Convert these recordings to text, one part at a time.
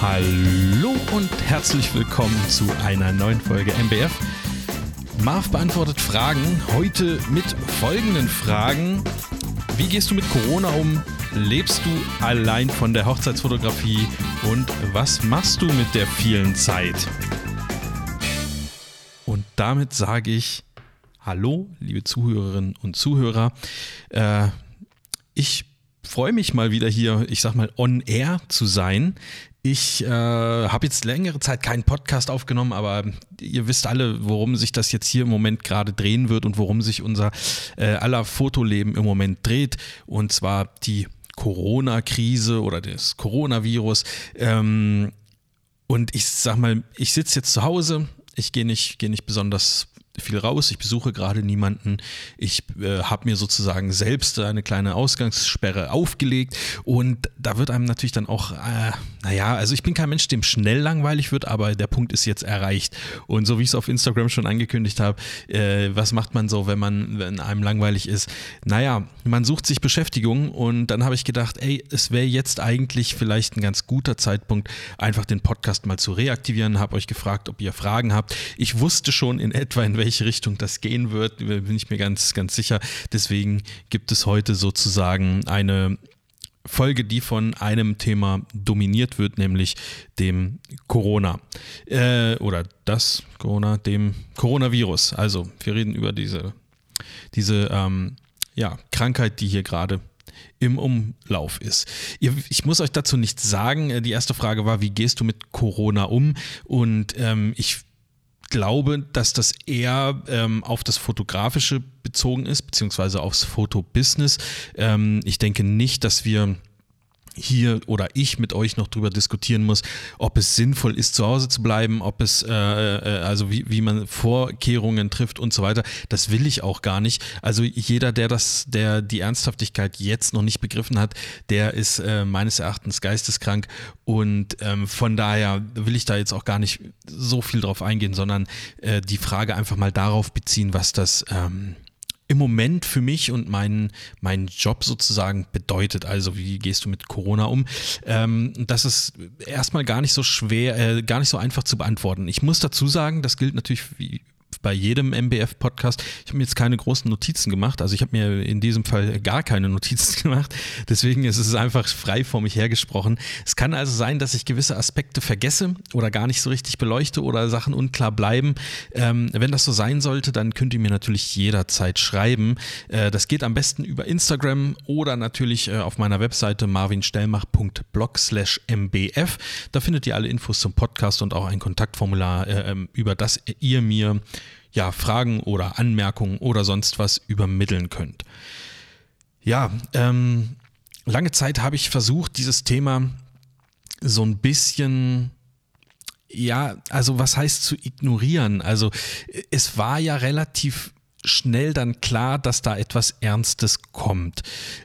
Hallo und herzlich willkommen zu einer neuen Folge MBF. Marv beantwortet Fragen. Heute mit folgenden Fragen. Wie gehst du mit Corona um? Lebst du allein von der Hochzeitsfotografie? Und was machst du mit der vielen Zeit? Und damit sage ich Hallo, liebe Zuhörerinnen und Zuhörer. Äh, ich freue mich mal wieder hier, ich sag mal, on air zu sein. Ich äh, habe jetzt längere Zeit keinen Podcast aufgenommen, aber ihr wisst alle, worum sich das jetzt hier im Moment gerade drehen wird und worum sich unser äh, aller Fotoleben im Moment dreht. Und zwar die Corona-Krise oder das Coronavirus. Ähm, und ich sag mal, ich sitze jetzt zu Hause, ich gehe nicht, geh nicht besonders viel raus, ich besuche gerade niemanden, ich äh, habe mir sozusagen selbst eine kleine Ausgangssperre aufgelegt. Und da wird einem natürlich dann auch, äh, naja, also ich bin kein Mensch, dem schnell langweilig wird, aber der Punkt ist jetzt erreicht. Und so wie ich es auf Instagram schon angekündigt habe, äh, was macht man so, wenn man, wenn einem langweilig ist? Naja, man sucht sich Beschäftigung und dann habe ich gedacht, ey, es wäre jetzt eigentlich vielleicht ein ganz guter Zeitpunkt, einfach den Podcast mal zu reaktivieren, habe euch gefragt, ob ihr Fragen habt. Ich wusste schon in etwa, in welche welche Richtung das gehen wird, bin ich mir ganz, ganz sicher. Deswegen gibt es heute sozusagen eine Folge, die von einem Thema dominiert wird, nämlich dem Corona. Äh, oder das Corona, dem Coronavirus. Also wir reden über diese, diese ähm, ja, Krankheit, die hier gerade im Umlauf ist. Ich muss euch dazu nichts sagen. Die erste Frage war, wie gehst du mit Corona um? Und ähm, ich glaube, dass das eher ähm, auf das Fotografische bezogen ist, beziehungsweise aufs Fotobusiness. Ähm, ich denke nicht, dass wir hier oder ich mit euch noch drüber diskutieren muss, ob es sinnvoll ist, zu Hause zu bleiben, ob es, äh, äh, also wie, wie man Vorkehrungen trifft und so weiter. Das will ich auch gar nicht. Also jeder, der das, der die Ernsthaftigkeit jetzt noch nicht begriffen hat, der ist äh, meines Erachtens geisteskrank und ähm, von daher will ich da jetzt auch gar nicht so viel drauf eingehen, sondern äh, die Frage einfach mal darauf beziehen, was das ähm, im Moment für mich und meinen mein Job sozusagen bedeutet. Also wie gehst du mit Corona um? Ähm, das ist erstmal gar nicht so schwer, äh, gar nicht so einfach zu beantworten. Ich muss dazu sagen, das gilt natürlich wie bei jedem MBF-Podcast. Ich habe mir jetzt keine großen Notizen gemacht. Also ich habe mir in diesem Fall gar keine Notizen gemacht. Deswegen ist es einfach frei vor mich hergesprochen. Es kann also sein, dass ich gewisse Aspekte vergesse oder gar nicht so richtig beleuchte oder Sachen unklar bleiben. Ähm, wenn das so sein sollte, dann könnt ihr mir natürlich jederzeit schreiben. Äh, das geht am besten über Instagram oder natürlich äh, auf meiner Webseite marvinstellmach.blog mbf. Da findet ihr alle Infos zum Podcast und auch ein Kontaktformular, äh, ähm, über das ihr mir ja, Fragen oder Anmerkungen oder sonst was übermitteln könnt. Ja, ähm, lange Zeit habe ich versucht, dieses Thema so ein bisschen ja, also was heißt zu ignorieren? Also es war ja relativ schnell dann klar, dass da etwas Ernstes kommt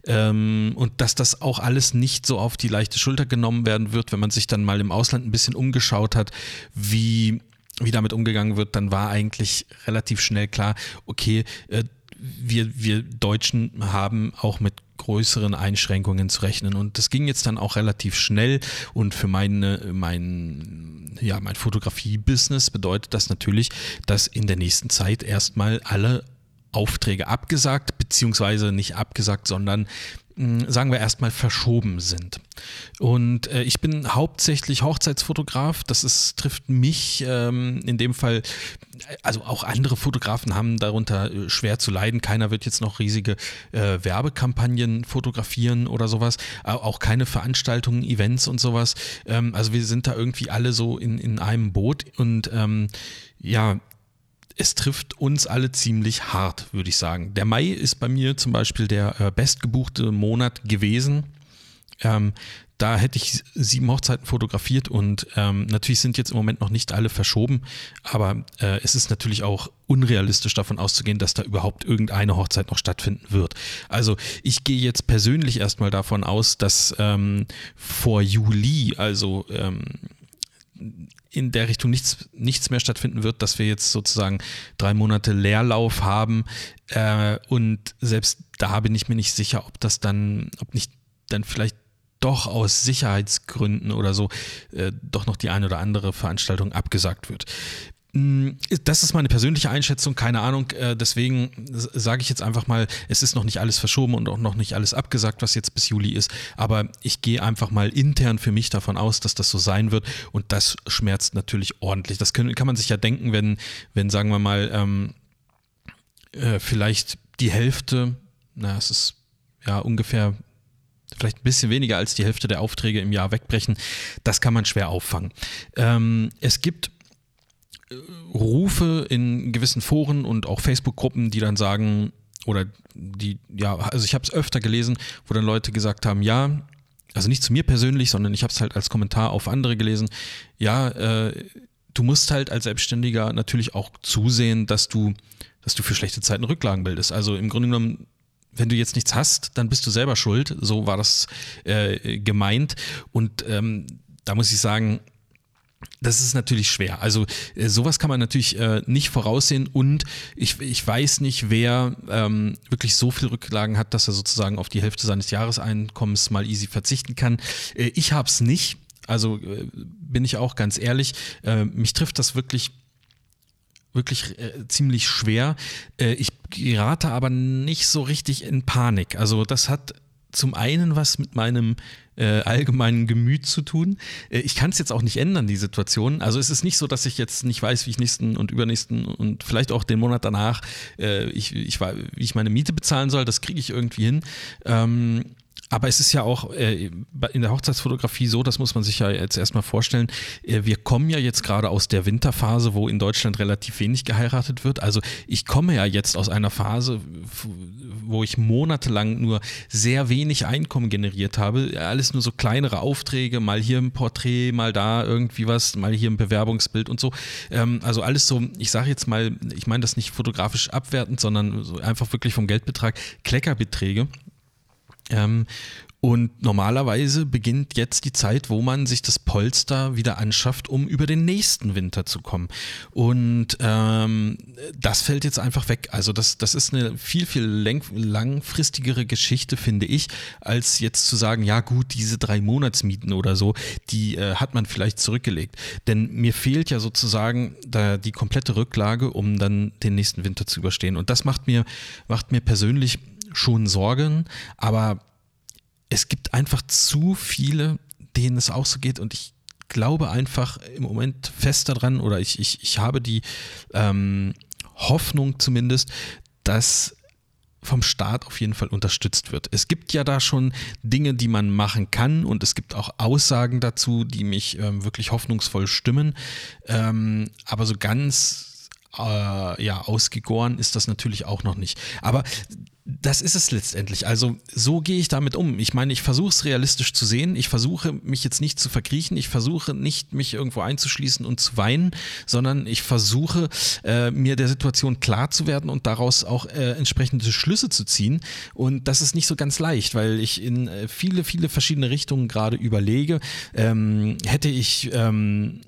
ähm, und dass das auch alles nicht so auf die leichte Schulter genommen werden wird, wenn man sich dann mal im Ausland ein bisschen umgeschaut hat, wie wie damit umgegangen wird, dann war eigentlich relativ schnell klar, okay, äh, wir, wir Deutschen haben auch mit größeren Einschränkungen zu rechnen. Und das ging jetzt dann auch relativ schnell. Und für meine, mein, ja, mein Fotografie-Business bedeutet das natürlich, dass in der nächsten Zeit erstmal alle Aufträge abgesagt, beziehungsweise nicht abgesagt, sondern sagen wir erstmal verschoben sind. Und äh, ich bin hauptsächlich Hochzeitsfotograf. Das ist, trifft mich ähm, in dem Fall, also auch andere Fotografen haben darunter äh, schwer zu leiden. Keiner wird jetzt noch riesige äh, Werbekampagnen fotografieren oder sowas. Auch keine Veranstaltungen, Events und sowas. Ähm, also wir sind da irgendwie alle so in, in einem Boot und ähm, ja, es trifft uns alle ziemlich hart, würde ich sagen. Der Mai ist bei mir zum Beispiel der äh, bestgebuchte Monat gewesen. Ähm, da hätte ich sieben Hochzeiten fotografiert und ähm, natürlich sind jetzt im Moment noch nicht alle verschoben, aber äh, es ist natürlich auch unrealistisch davon auszugehen, dass da überhaupt irgendeine Hochzeit noch stattfinden wird. Also ich gehe jetzt persönlich erstmal davon aus, dass ähm, vor Juli, also ähm, in der Richtung nichts, nichts mehr stattfinden wird, dass wir jetzt sozusagen drei Monate Leerlauf haben. Äh, und selbst da bin ich mir nicht sicher, ob das dann, ob nicht dann vielleicht doch aus Sicherheitsgründen oder so äh, doch noch die eine oder andere Veranstaltung abgesagt wird. Mm, das ist meine persönliche Einschätzung, keine Ahnung. Äh, deswegen sage ich jetzt einfach mal, es ist noch nicht alles verschoben und auch noch nicht alles abgesagt, was jetzt bis Juli ist. Aber ich gehe einfach mal intern für mich davon aus, dass das so sein wird. Und das schmerzt natürlich ordentlich. Das können, kann man sich ja denken, wenn, wenn sagen wir mal, ähm, äh, vielleicht die Hälfte, na, es ist ja ungefähr vielleicht ein bisschen weniger als die Hälfte der Aufträge im Jahr wegbrechen, das kann man schwer auffangen. Ähm, es gibt Rufe in gewissen Foren und auch Facebook-Gruppen, die dann sagen, oder die, ja, also ich habe es öfter gelesen, wo dann Leute gesagt haben, ja, also nicht zu mir persönlich, sondern ich habe es halt als Kommentar auf andere gelesen, ja, äh, du musst halt als Selbstständiger natürlich auch zusehen, dass du, dass du für schlechte Zeiten Rücklagen bildest. Also im Grunde genommen wenn du jetzt nichts hast, dann bist du selber schuld. So war das äh, gemeint. Und ähm, da muss ich sagen, das ist natürlich schwer. Also äh, sowas kann man natürlich äh, nicht voraussehen und ich, ich weiß nicht, wer ähm, wirklich so viel Rücklagen hat, dass er sozusagen auf die Hälfte seines Jahreseinkommens mal easy verzichten kann. Äh, ich habe es nicht. Also äh, bin ich auch ganz ehrlich. Äh, mich trifft das wirklich wirklich äh, ziemlich schwer. Äh, ich gerate aber nicht so richtig in Panik. Also das hat zum einen was mit meinem äh, allgemeinen Gemüt zu tun. Äh, ich kann es jetzt auch nicht ändern, die Situation. Also es ist nicht so, dass ich jetzt nicht weiß, wie ich nächsten und übernächsten und vielleicht auch den Monat danach, äh, ich, ich, wie ich meine Miete bezahlen soll. Das kriege ich irgendwie hin. Ähm, aber es ist ja auch äh, in der Hochzeitsfotografie so, das muss man sich ja jetzt erstmal vorstellen. Äh, wir kommen ja jetzt gerade aus der Winterphase, wo in Deutschland relativ wenig geheiratet wird. Also ich komme ja jetzt aus einer Phase, wo ich monatelang nur sehr wenig Einkommen generiert habe. Alles nur so kleinere Aufträge, mal hier ein Porträt, mal da irgendwie was, mal hier ein Bewerbungsbild und so. Ähm, also alles so, ich sage jetzt mal, ich meine das nicht fotografisch abwertend, sondern so einfach wirklich vom Geldbetrag, Kleckerbeträge. Ähm, und normalerweise beginnt jetzt die Zeit, wo man sich das Polster wieder anschafft, um über den nächsten Winter zu kommen. Und ähm, das fällt jetzt einfach weg. Also das, das ist eine viel, viel langfristigere Geschichte, finde ich, als jetzt zu sagen, ja gut, diese drei Monatsmieten oder so, die äh, hat man vielleicht zurückgelegt. Denn mir fehlt ja sozusagen da die komplette Rücklage, um dann den nächsten Winter zu überstehen. Und das macht mir, macht mir persönlich schon Sorgen, aber es gibt einfach zu viele, denen es auch so geht und ich glaube einfach im Moment fest daran oder ich, ich, ich habe die ähm, Hoffnung zumindest, dass vom Staat auf jeden Fall unterstützt wird. Es gibt ja da schon Dinge, die man machen kann und es gibt auch Aussagen dazu, die mich ähm, wirklich hoffnungsvoll stimmen. Ähm, aber so ganz äh, ja, ausgegoren ist das natürlich auch noch nicht. Aber das ist es letztendlich. Also so gehe ich damit um. Ich meine, ich versuche es realistisch zu sehen. Ich versuche mich jetzt nicht zu verkriechen. Ich versuche nicht, mich irgendwo einzuschließen und zu weinen, sondern ich versuche äh, mir der Situation klar zu werden und daraus auch äh, entsprechende Schlüsse zu ziehen. Und das ist nicht so ganz leicht, weil ich in äh, viele, viele verschiedene Richtungen gerade überlege. Ähm, hätte ich ähm,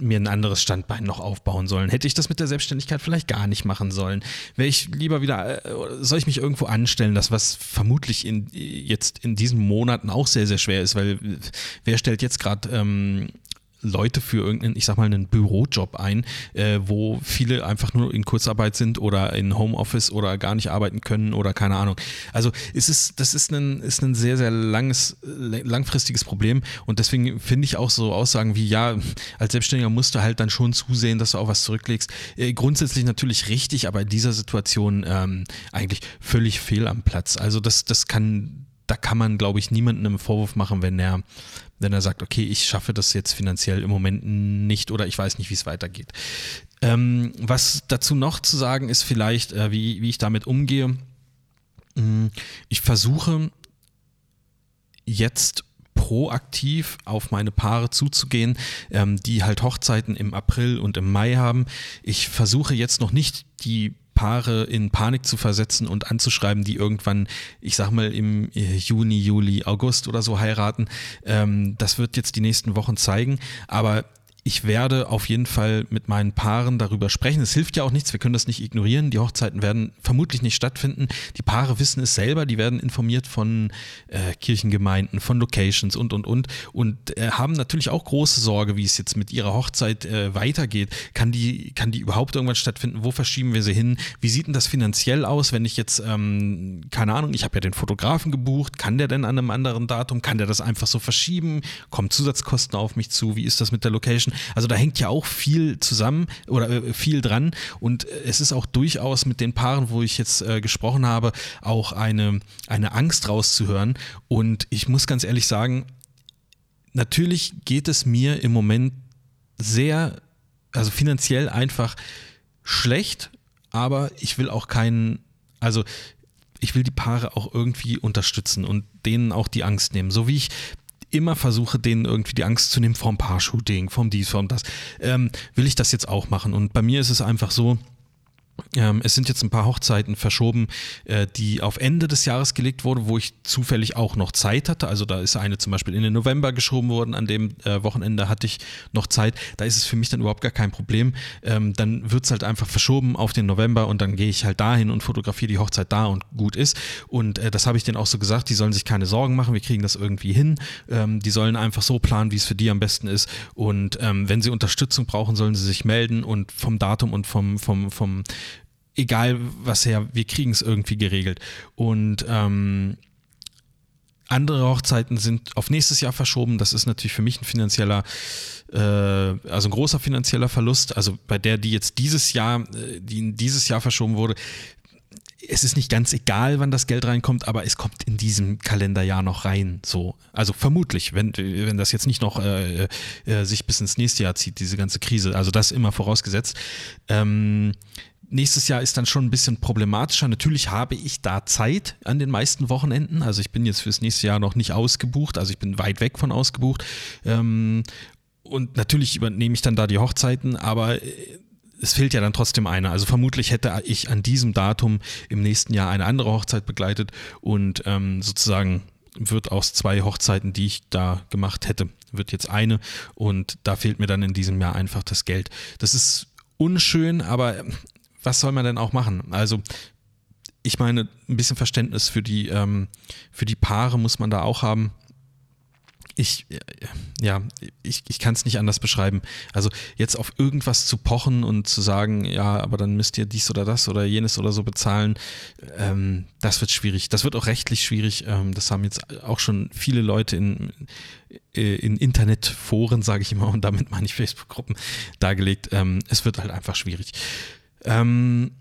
mir ein anderes Standbein noch aufbauen sollen? Hätte ich das mit der Selbstständigkeit vielleicht gar nicht machen sollen? Wäre ich lieber wieder, äh, soll ich mich irgendwo anstellen, das was vermutlich in, jetzt in diesen Monaten auch sehr, sehr schwer ist, weil wer stellt jetzt gerade ähm, Leute für irgendeinen, ich sag mal, einen Bürojob ein, äh, wo viele einfach nur in Kurzarbeit sind oder in Homeoffice oder gar nicht arbeiten können oder keine Ahnung. Also es ist, das ist ein, ist ein sehr, sehr langes, langfristiges Problem und deswegen finde ich auch so Aussagen wie, ja, als Selbstständiger musst du halt dann schon zusehen, dass du auch was zurücklegst. Äh, grundsätzlich natürlich richtig, aber in dieser Situation ähm, eigentlich völlig fehl am Platz. Also das, das kann da kann man, glaube ich, niemandem einen Vorwurf machen, wenn er, wenn er sagt, okay, ich schaffe das jetzt finanziell im Moment nicht oder ich weiß nicht, wie es weitergeht. Ähm, was dazu noch zu sagen ist, vielleicht, äh, wie, wie ich damit umgehe. Hm, ich versuche jetzt proaktiv auf meine Paare zuzugehen, ähm, die halt Hochzeiten im April und im Mai haben. Ich versuche jetzt noch nicht die Paare in Panik zu versetzen und anzuschreiben, die irgendwann, ich sag mal, im äh, Juni, Juli, August oder so heiraten. Ähm, das wird jetzt die nächsten Wochen zeigen. Aber ich werde auf jeden Fall mit meinen Paaren darüber sprechen. Es hilft ja auch nichts, wir können das nicht ignorieren. Die Hochzeiten werden vermutlich nicht stattfinden. Die Paare wissen es selber, die werden informiert von äh, Kirchengemeinden, von Locations und, und, und. Und äh, haben natürlich auch große Sorge, wie es jetzt mit ihrer Hochzeit äh, weitergeht. Kann die, kann die überhaupt irgendwann stattfinden? Wo verschieben wir sie hin? Wie sieht denn das finanziell aus, wenn ich jetzt, ähm, keine Ahnung, ich habe ja den Fotografen gebucht, kann der denn an einem anderen Datum? Kann der das einfach so verschieben? Kommen Zusatzkosten auf mich zu? Wie ist das mit der Location? Also da hängt ja auch viel zusammen oder äh, viel dran. Und es ist auch durchaus mit den Paaren, wo ich jetzt äh, gesprochen habe, auch eine, eine Angst rauszuhören. Und ich muss ganz ehrlich sagen, natürlich geht es mir im Moment sehr, also finanziell einfach schlecht, aber ich will auch keinen, also ich will die Paare auch irgendwie unterstützen und denen auch die Angst nehmen. So wie ich immer versuche, denen irgendwie die Angst zu nehmen vom Paar-Shooting, vom dies, vom das, ähm, will ich das jetzt auch machen. Und bei mir ist es einfach so, ähm, es sind jetzt ein paar Hochzeiten verschoben, äh, die auf Ende des Jahres gelegt wurden, wo ich zufällig auch noch Zeit hatte. Also da ist eine zum Beispiel in den November geschoben worden, an dem äh, Wochenende hatte ich noch Zeit. Da ist es für mich dann überhaupt gar kein Problem. Ähm, dann wird es halt einfach verschoben auf den November und dann gehe ich halt dahin und fotografiere die Hochzeit da und gut ist. Und äh, das habe ich denen auch so gesagt, die sollen sich keine Sorgen machen, wir kriegen das irgendwie hin. Ähm, die sollen einfach so planen, wie es für die am besten ist. Und ähm, wenn sie Unterstützung brauchen, sollen sie sich melden und vom Datum und vom, vom, vom egal was her, wir kriegen es irgendwie geregelt. Und ähm, andere Hochzeiten sind auf nächstes Jahr verschoben. Das ist natürlich für mich ein finanzieller, äh, also ein großer finanzieller Verlust. Also bei der, die jetzt dieses Jahr, äh, die dieses Jahr verschoben wurde, es ist nicht ganz egal, wann das Geld reinkommt, aber es kommt in diesem Kalenderjahr noch rein. So, also vermutlich, wenn, wenn das jetzt nicht noch äh, äh, sich bis ins nächste Jahr zieht, diese ganze Krise. Also das immer vorausgesetzt. Ähm, Nächstes Jahr ist dann schon ein bisschen problematischer. Natürlich habe ich da Zeit an den meisten Wochenenden. Also ich bin jetzt fürs nächste Jahr noch nicht ausgebucht. Also ich bin weit weg von ausgebucht. Ähm, und natürlich übernehme ich dann da die Hochzeiten, aber äh, es fehlt ja dann trotzdem eine. Also vermutlich hätte ich an diesem Datum im nächsten Jahr eine andere Hochzeit begleitet und ähm, sozusagen wird aus zwei Hochzeiten, die ich da gemacht hätte, wird jetzt eine und da fehlt mir dann in diesem Jahr einfach das Geld. Das ist unschön, aber was soll man denn auch machen? Also ich meine, ein bisschen Verständnis für die, ähm, für die Paare muss man da auch haben. Ich, äh, ja, ich, ich kann es nicht anders beschreiben. Also jetzt auf irgendwas zu pochen und zu sagen, ja, aber dann müsst ihr dies oder das oder jenes oder so bezahlen, ähm, das wird schwierig. Das wird auch rechtlich schwierig. Ähm, das haben jetzt auch schon viele Leute in, äh, in Internetforen, sage ich immer, und damit meine ich Facebook-Gruppen, dargelegt. Ähm, es wird halt einfach schwierig. Ähm,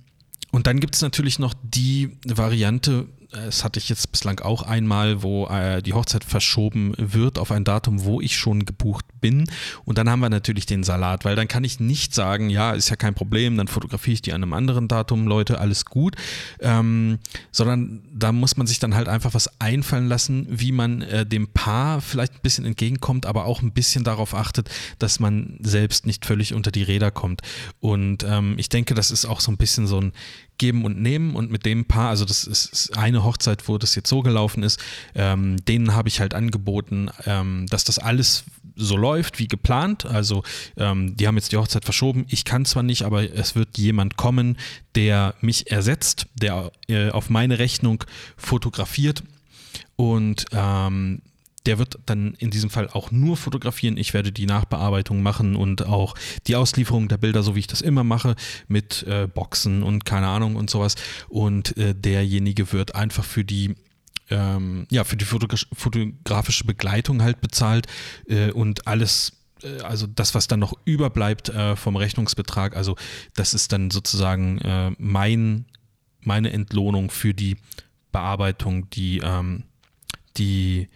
und dann gibt es natürlich noch die Variante, das hatte ich jetzt bislang auch einmal, wo äh, die Hochzeit verschoben wird auf ein Datum, wo ich schon gebucht bin. Und dann haben wir natürlich den Salat, weil dann kann ich nicht sagen, ja, ist ja kein Problem, dann fotografiere ich die an einem anderen Datum, Leute, alles gut. Ähm, sondern da muss man sich dann halt einfach was einfallen lassen, wie man äh, dem Paar vielleicht ein bisschen entgegenkommt, aber auch ein bisschen darauf achtet, dass man selbst nicht völlig unter die Räder kommt. Und ähm, ich denke, das ist auch so ein bisschen so ein Geben und Nehmen und mit dem Paar, also das ist eine Hochzeit, wo das jetzt so gelaufen ist, ähm, denen habe ich halt angeboten, ähm, dass das alles so läuft wie geplant. Also ähm, die haben jetzt die Hochzeit verschoben. Ich kann zwar nicht, aber es wird jemand kommen, der mich ersetzt, der äh, auf meine Rechnung fotografiert und ähm, der wird dann in diesem Fall auch nur fotografieren. Ich werde die Nachbearbeitung machen und auch die Auslieferung der Bilder, so wie ich das immer mache, mit äh, Boxen und keine Ahnung und sowas. Und äh, derjenige wird einfach für die ähm, ja, für die fotografische Begleitung halt bezahlt äh, und alles äh, also das, was dann noch überbleibt äh, vom Rechnungsbetrag, also das ist dann sozusagen äh, mein, meine Entlohnung für die Bearbeitung, die, ähm, die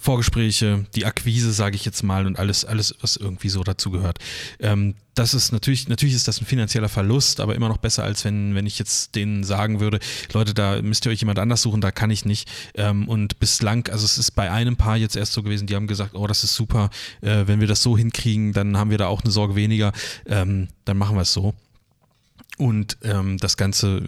Vorgespräche, die Akquise, sage ich jetzt mal, und alles, alles, was irgendwie so dazu gehört. Ähm, das ist natürlich, natürlich ist das ein finanzieller Verlust, aber immer noch besser, als wenn, wenn ich jetzt denen sagen würde, Leute, da müsst ihr euch jemand anders suchen, da kann ich nicht. Ähm, und bislang, also es ist bei einem Paar jetzt erst so gewesen, die haben gesagt, oh, das ist super, äh, wenn wir das so hinkriegen, dann haben wir da auch eine Sorge weniger, ähm, dann machen wir es so. Und ähm, das Ganze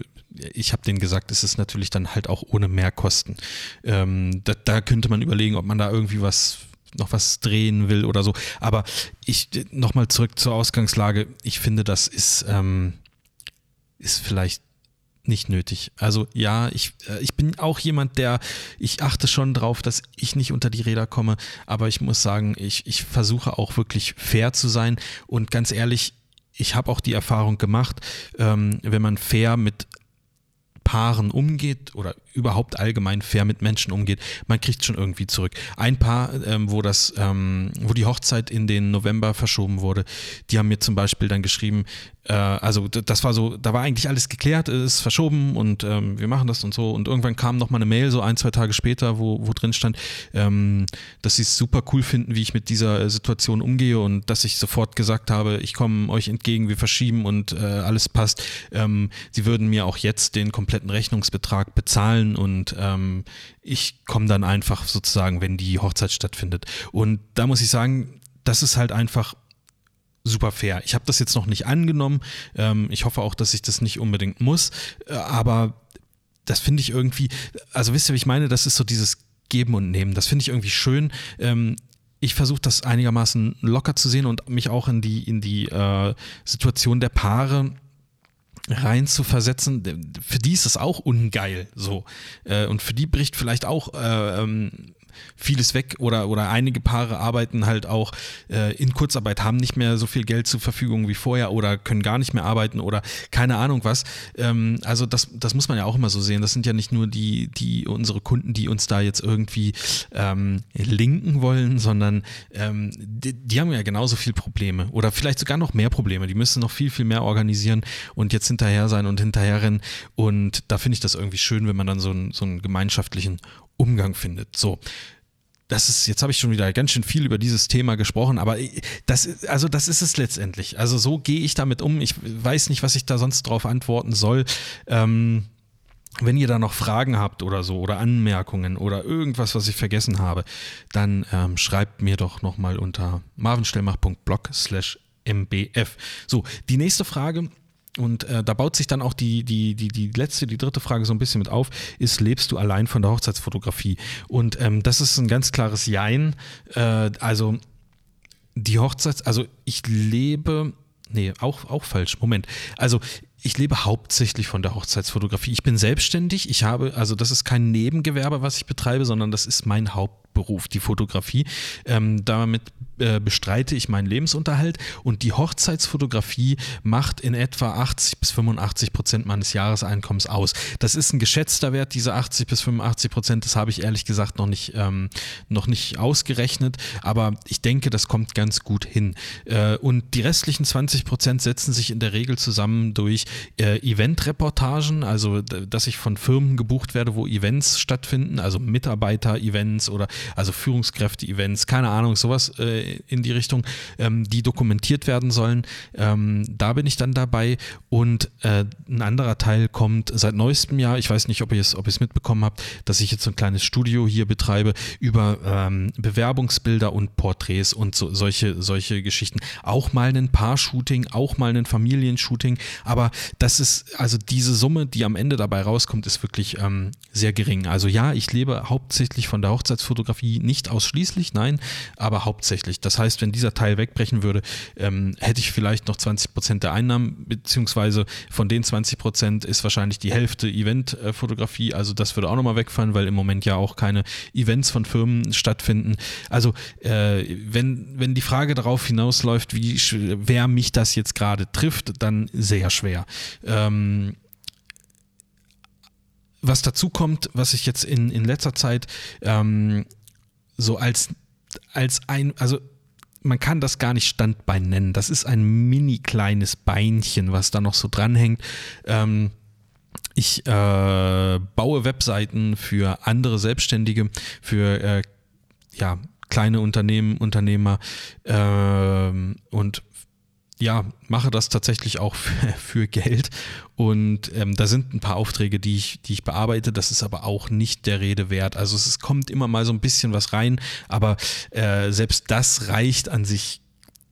ich habe denen gesagt, es ist natürlich dann halt auch ohne Mehrkosten. Ähm, da, da, könnte man überlegen, ob man da irgendwie was noch was drehen will oder so. Aber ich nochmal zurück zur Ausgangslage. Ich finde, das ist, ähm, ist vielleicht nicht nötig. Also ja, ich, äh, ich bin auch jemand, der, ich achte schon drauf, dass ich nicht unter die Räder komme, aber ich muss sagen, ich, ich versuche auch wirklich fair zu sein und ganz ehrlich, ich habe auch die Erfahrung gemacht, ähm, wenn man fair mit Paaren umgeht oder überhaupt allgemein fair mit Menschen umgeht, man kriegt schon irgendwie zurück. Ein Paar, ähm, wo das, ähm, wo die Hochzeit in den November verschoben wurde, die haben mir zum Beispiel dann geschrieben, äh, also das war so, da war eigentlich alles geklärt, ist verschoben und ähm, wir machen das und so. Und irgendwann kam noch mal eine Mail, so ein, zwei Tage später, wo, wo drin stand, ähm, dass sie es super cool finden, wie ich mit dieser Situation umgehe und dass ich sofort gesagt habe, ich komme euch entgegen, wir verschieben und äh, alles passt. Ähm, sie würden mir auch jetzt den kompletten Rechnungsbetrag bezahlen und ähm, ich komme dann einfach sozusagen, wenn die Hochzeit stattfindet. Und da muss ich sagen, das ist halt einfach super fair. Ich habe das jetzt noch nicht angenommen. Ähm, ich hoffe auch, dass ich das nicht unbedingt muss. Äh, aber das finde ich irgendwie, also wisst ihr, wie ich meine? Das ist so dieses Geben und Nehmen. Das finde ich irgendwie schön. Ähm, ich versuche das einigermaßen locker zu sehen und mich auch in die, in die äh, Situation der Paare rein zu versetzen. Für die ist es auch ungeil so. Äh, und für die bricht vielleicht auch äh, ähm, vieles weg oder, oder einige Paare arbeiten halt auch äh, in Kurzarbeit, haben nicht mehr so viel Geld zur Verfügung wie vorher oder können gar nicht mehr arbeiten oder keine Ahnung was. Ähm, also das, das muss man ja auch immer so sehen. Das sind ja nicht nur die, die unsere Kunden, die uns da jetzt irgendwie ähm, linken wollen, sondern ähm, die, die haben ja genauso viel Probleme oder vielleicht sogar noch mehr Probleme. Die müssen noch viel, viel mehr organisieren und jetzt hinterher sein und hinterherrennen. Und da finde ich das irgendwie schön, wenn man dann so einen, so einen gemeinschaftlichen Umgang findet. So. Das ist, jetzt habe ich schon wieder ganz schön viel über dieses Thema gesprochen, aber das, also das ist es letztendlich. Also so gehe ich damit um. Ich weiß nicht, was ich da sonst drauf antworten soll. Ähm, wenn ihr da noch Fragen habt oder so oder Anmerkungen oder irgendwas, was ich vergessen habe, dann ähm, schreibt mir doch nochmal unter marvenstellmach.blog slash mbf. So, die nächste Frage und äh, da baut sich dann auch die, die, die, die letzte, die dritte Frage so ein bisschen mit auf, ist, lebst du allein von der Hochzeitsfotografie? Und ähm, das ist ein ganz klares Jein. Äh, also die Hochzeits, also ich lebe, nee, auch, auch falsch, Moment. Also ich lebe hauptsächlich von der Hochzeitsfotografie. Ich bin selbstständig. Ich habe, also das ist kein Nebengewerbe, was ich betreibe, sondern das ist mein Hauptberuf, die Fotografie. Ähm, damit äh, bestreite ich meinen Lebensunterhalt und die Hochzeitsfotografie macht in etwa 80 bis 85 Prozent meines Jahreseinkommens aus. Das ist ein geschätzter Wert, diese 80 bis 85 Prozent, das habe ich ehrlich gesagt noch nicht, ähm, noch nicht ausgerechnet, aber ich denke, das kommt ganz gut hin. Äh, und die restlichen 20 Prozent setzen sich in der Regel zusammen durch äh, Eventreportagen, also dass ich von Firmen gebucht werde, wo Events stattfinden, also Mitarbeiter-Events oder also Führungskräfte-Events, keine Ahnung, sowas äh, in die Richtung, ähm, die dokumentiert werden sollen. Ähm, da bin ich dann dabei und äh, ein anderer Teil kommt seit neuestem Jahr. Ich weiß nicht, ob ihr es, ob mitbekommen habt, dass ich jetzt so ein kleines Studio hier betreibe über ähm, Bewerbungsbilder und Porträts und so, solche, solche Geschichten. Auch mal ein Paar-Shooting, auch mal ein Familienshooting, aber das ist, also diese Summe, die am Ende dabei rauskommt, ist wirklich ähm, sehr gering. Also ja, ich lebe hauptsächlich von der Hochzeitsfotografie, nicht ausschließlich, nein, aber hauptsächlich. Das heißt, wenn dieser Teil wegbrechen würde, ähm, hätte ich vielleicht noch 20 Prozent der Einnahmen, beziehungsweise von den 20 Prozent ist wahrscheinlich die Hälfte Eventfotografie. Also das würde auch nochmal wegfallen, weil im Moment ja auch keine Events von Firmen stattfinden. Also äh, wenn, wenn die Frage darauf hinausläuft, wie wer mich das jetzt gerade trifft, dann sehr schwer. Ähm, was dazu kommt, was ich jetzt in, in letzter Zeit ähm, so als als ein, also man kann das gar nicht Standbein nennen. Das ist ein mini kleines Beinchen, was da noch so dranhängt. Ähm, ich äh, baue Webseiten für andere Selbstständige, für äh, ja, kleine Unternehmen, Unternehmer äh, und ja, mache das tatsächlich auch für, für Geld. Und ähm, da sind ein paar Aufträge, die ich, die ich bearbeite. Das ist aber auch nicht der Rede wert. Also es, es kommt immer mal so ein bisschen was rein, aber äh, selbst das reicht an sich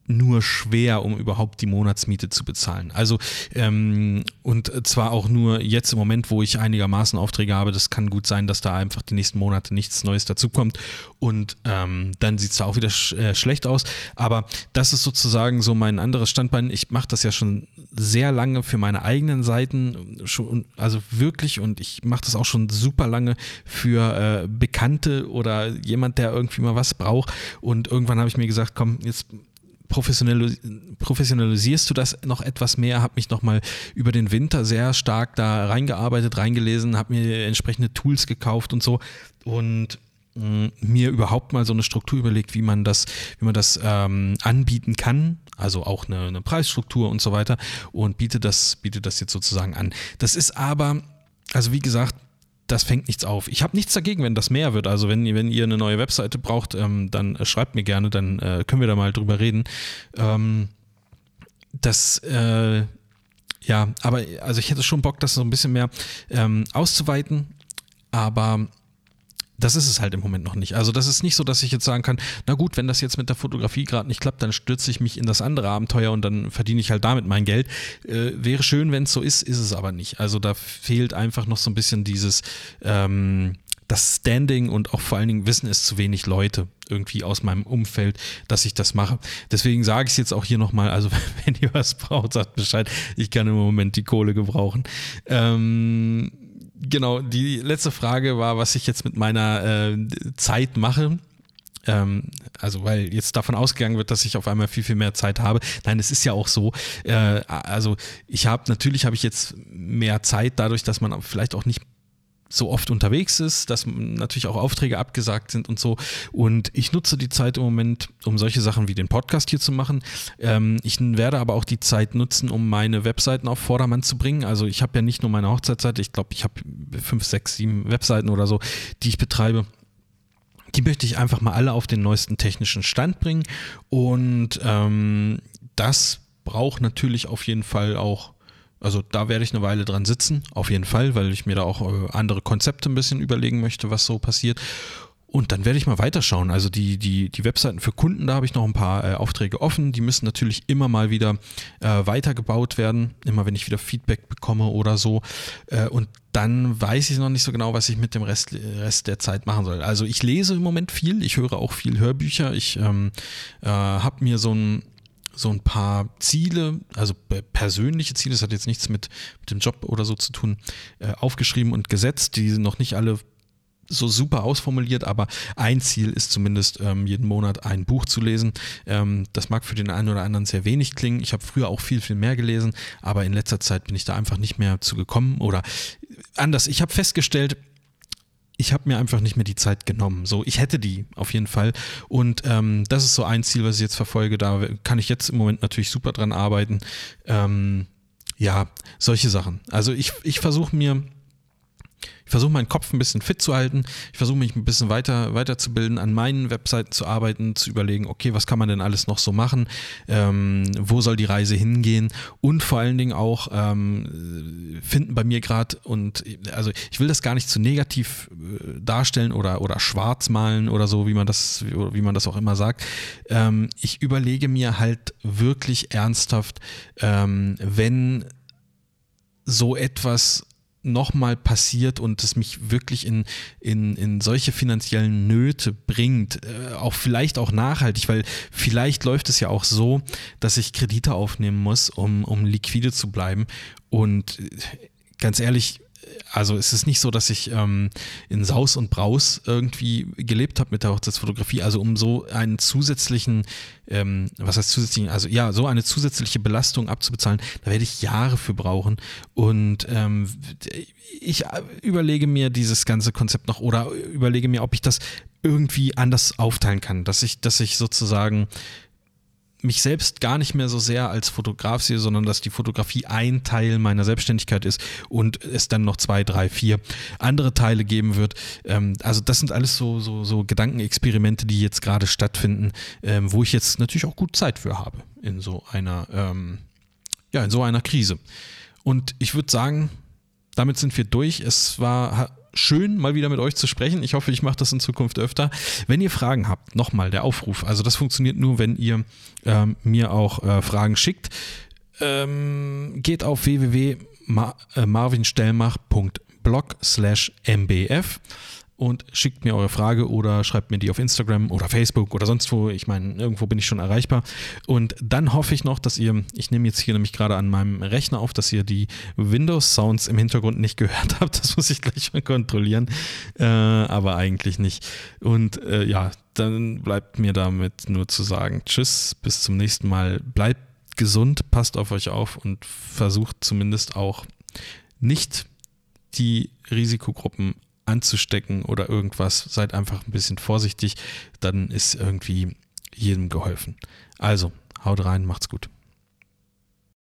nur schwer, um überhaupt die Monatsmiete zu bezahlen. Also ähm, und zwar auch nur jetzt im Moment, wo ich einigermaßen Aufträge habe. Das kann gut sein, dass da einfach die nächsten Monate nichts Neues dazukommt und ähm, dann sieht es da auch wieder sch äh, schlecht aus. Aber das ist sozusagen so mein anderes Standbein. Ich mache das ja schon sehr lange für meine eigenen Seiten, schon, also wirklich und ich mache das auch schon super lange für äh, Bekannte oder jemand, der irgendwie mal was braucht. Und irgendwann habe ich mir gesagt, komm, jetzt professionalisierst du das noch etwas mehr, habe mich nochmal über den Winter sehr stark da reingearbeitet, reingelesen, habe mir entsprechende Tools gekauft und so. Und mh, mm, mir überhaupt mal so eine Struktur überlegt, wie man das, wie man das ähm, anbieten kann, also auch eine, eine Preisstruktur und so weiter. Und biete das, biete das jetzt sozusagen an. Das ist aber, also wie gesagt, das fängt nichts auf. Ich habe nichts dagegen, wenn das mehr wird. Also wenn, wenn ihr eine neue Webseite braucht, ähm, dann äh, schreibt mir gerne, dann äh, können wir da mal drüber reden. Ähm, das, äh, ja, aber also ich hätte schon Bock, das so ein bisschen mehr ähm, auszuweiten, aber das ist es halt im Moment noch nicht. Also das ist nicht so, dass ich jetzt sagen kann, na gut, wenn das jetzt mit der Fotografie gerade nicht klappt, dann stürze ich mich in das andere Abenteuer und dann verdiene ich halt damit mein Geld. Äh, wäre schön, wenn es so ist, ist es aber nicht. Also da fehlt einfach noch so ein bisschen dieses, ähm, das Standing und auch vor allen Dingen wissen es zu wenig Leute irgendwie aus meinem Umfeld, dass ich das mache. Deswegen sage ich es jetzt auch hier nochmal, also wenn ihr was braucht, sagt Bescheid. Ich kann im Moment die Kohle gebrauchen. Ähm, genau, die letzte Frage war, was ich jetzt mit meiner äh, Zeit mache. Ähm, also, weil jetzt davon ausgegangen wird, dass ich auf einmal viel, viel mehr Zeit habe. Nein, es ist ja auch so. Äh, also, ich habe natürlich habe ich jetzt mehr Zeit dadurch, dass man vielleicht auch nicht so oft unterwegs ist, dass natürlich auch Aufträge abgesagt sind und so. Und ich nutze die Zeit im Moment, um solche Sachen wie den Podcast hier zu machen. Ähm, ich werde aber auch die Zeit nutzen, um meine Webseiten auf Vordermann zu bringen. Also ich habe ja nicht nur meine Hochzeitsseite, ich glaube, ich habe fünf, sechs, sieben Webseiten oder so, die ich betreibe. Die möchte ich einfach mal alle auf den neuesten technischen Stand bringen. Und ähm, das braucht natürlich auf jeden Fall auch also da werde ich eine Weile dran sitzen, auf jeden Fall, weil ich mir da auch äh, andere Konzepte ein bisschen überlegen möchte, was so passiert. Und dann werde ich mal weiterschauen. Also die, die, die Webseiten für Kunden, da habe ich noch ein paar äh, Aufträge offen. Die müssen natürlich immer mal wieder äh, weitergebaut werden, immer wenn ich wieder Feedback bekomme oder so. Äh, und dann weiß ich noch nicht so genau, was ich mit dem Rest, Rest der Zeit machen soll. Also ich lese im Moment viel, ich höre auch viel Hörbücher. Ich ähm, äh, habe mir so ein so ein paar Ziele, also persönliche Ziele, das hat jetzt nichts mit, mit dem Job oder so zu tun, äh, aufgeschrieben und gesetzt. Die sind noch nicht alle so super ausformuliert, aber ein Ziel ist zumindest ähm, jeden Monat ein Buch zu lesen. Ähm, das mag für den einen oder anderen sehr wenig klingen. Ich habe früher auch viel, viel mehr gelesen, aber in letzter Zeit bin ich da einfach nicht mehr zu gekommen oder anders. Ich habe festgestellt, ich habe mir einfach nicht mehr die Zeit genommen. So, ich hätte die auf jeden Fall. Und ähm, das ist so ein Ziel, was ich jetzt verfolge. Da kann ich jetzt im Moment natürlich super dran arbeiten. Ähm, ja, solche Sachen. Also ich, ich versuche mir ich versuche meinen Kopf ein bisschen fit zu halten. Ich versuche mich ein bisschen weiter weiterzubilden, an meinen Webseiten zu arbeiten, zu überlegen, okay, was kann man denn alles noch so machen? Ähm, wo soll die Reise hingehen? Und vor allen Dingen auch ähm, finden bei mir gerade und also ich will das gar nicht zu negativ äh, darstellen oder oder schwarz malen oder so, wie man das wie man das auch immer sagt. Ähm, ich überlege mir halt wirklich ernsthaft, ähm, wenn so etwas nochmal passiert und es mich wirklich in, in, in solche finanziellen Nöte bringt, äh, auch vielleicht auch nachhaltig, weil vielleicht läuft es ja auch so, dass ich Kredite aufnehmen muss, um, um liquide zu bleiben. Und äh, ganz ehrlich, also es ist nicht so, dass ich ähm, in Saus und Braus irgendwie gelebt habe mit der Hochzeitsfotografie. Also um so einen zusätzlichen, ähm, was heißt zusätzlichen, also ja, so eine zusätzliche Belastung abzubezahlen, da werde ich Jahre für brauchen. Und ähm, ich überlege mir dieses ganze Konzept noch oder überlege mir, ob ich das irgendwie anders aufteilen kann, dass ich, dass ich sozusagen mich selbst gar nicht mehr so sehr als Fotograf sehe, sondern dass die Fotografie ein Teil meiner Selbstständigkeit ist und es dann noch zwei, drei, vier andere Teile geben wird. Ähm, also das sind alles so, so, so Gedankenexperimente, die jetzt gerade stattfinden, ähm, wo ich jetzt natürlich auch gut Zeit für habe in so einer, ähm, ja, in so einer Krise. Und ich würde sagen, damit sind wir durch. Es war schön, mal wieder mit euch zu sprechen. Ich hoffe, ich mache das in Zukunft öfter. Wenn ihr Fragen habt, nochmal der Aufruf. Also das funktioniert nur, wenn ihr ähm, mir auch äh, Fragen schickt. Ähm, geht auf www.marvinstellmach.blog slash mbf und schickt mir eure Frage oder schreibt mir die auf Instagram oder Facebook oder sonst wo. Ich meine, irgendwo bin ich schon erreichbar. Und dann hoffe ich noch, dass ihr, ich nehme jetzt hier nämlich gerade an meinem Rechner auf, dass ihr die Windows-Sounds im Hintergrund nicht gehört habt. Das muss ich gleich mal kontrollieren. Äh, aber eigentlich nicht. Und äh, ja, dann bleibt mir damit nur zu sagen, tschüss, bis zum nächsten Mal. Bleibt gesund, passt auf euch auf und versucht zumindest auch nicht die Risikogruppen anzustecken oder irgendwas. Seid einfach ein bisschen vorsichtig, dann ist irgendwie jedem geholfen. Also, haut rein, macht's gut.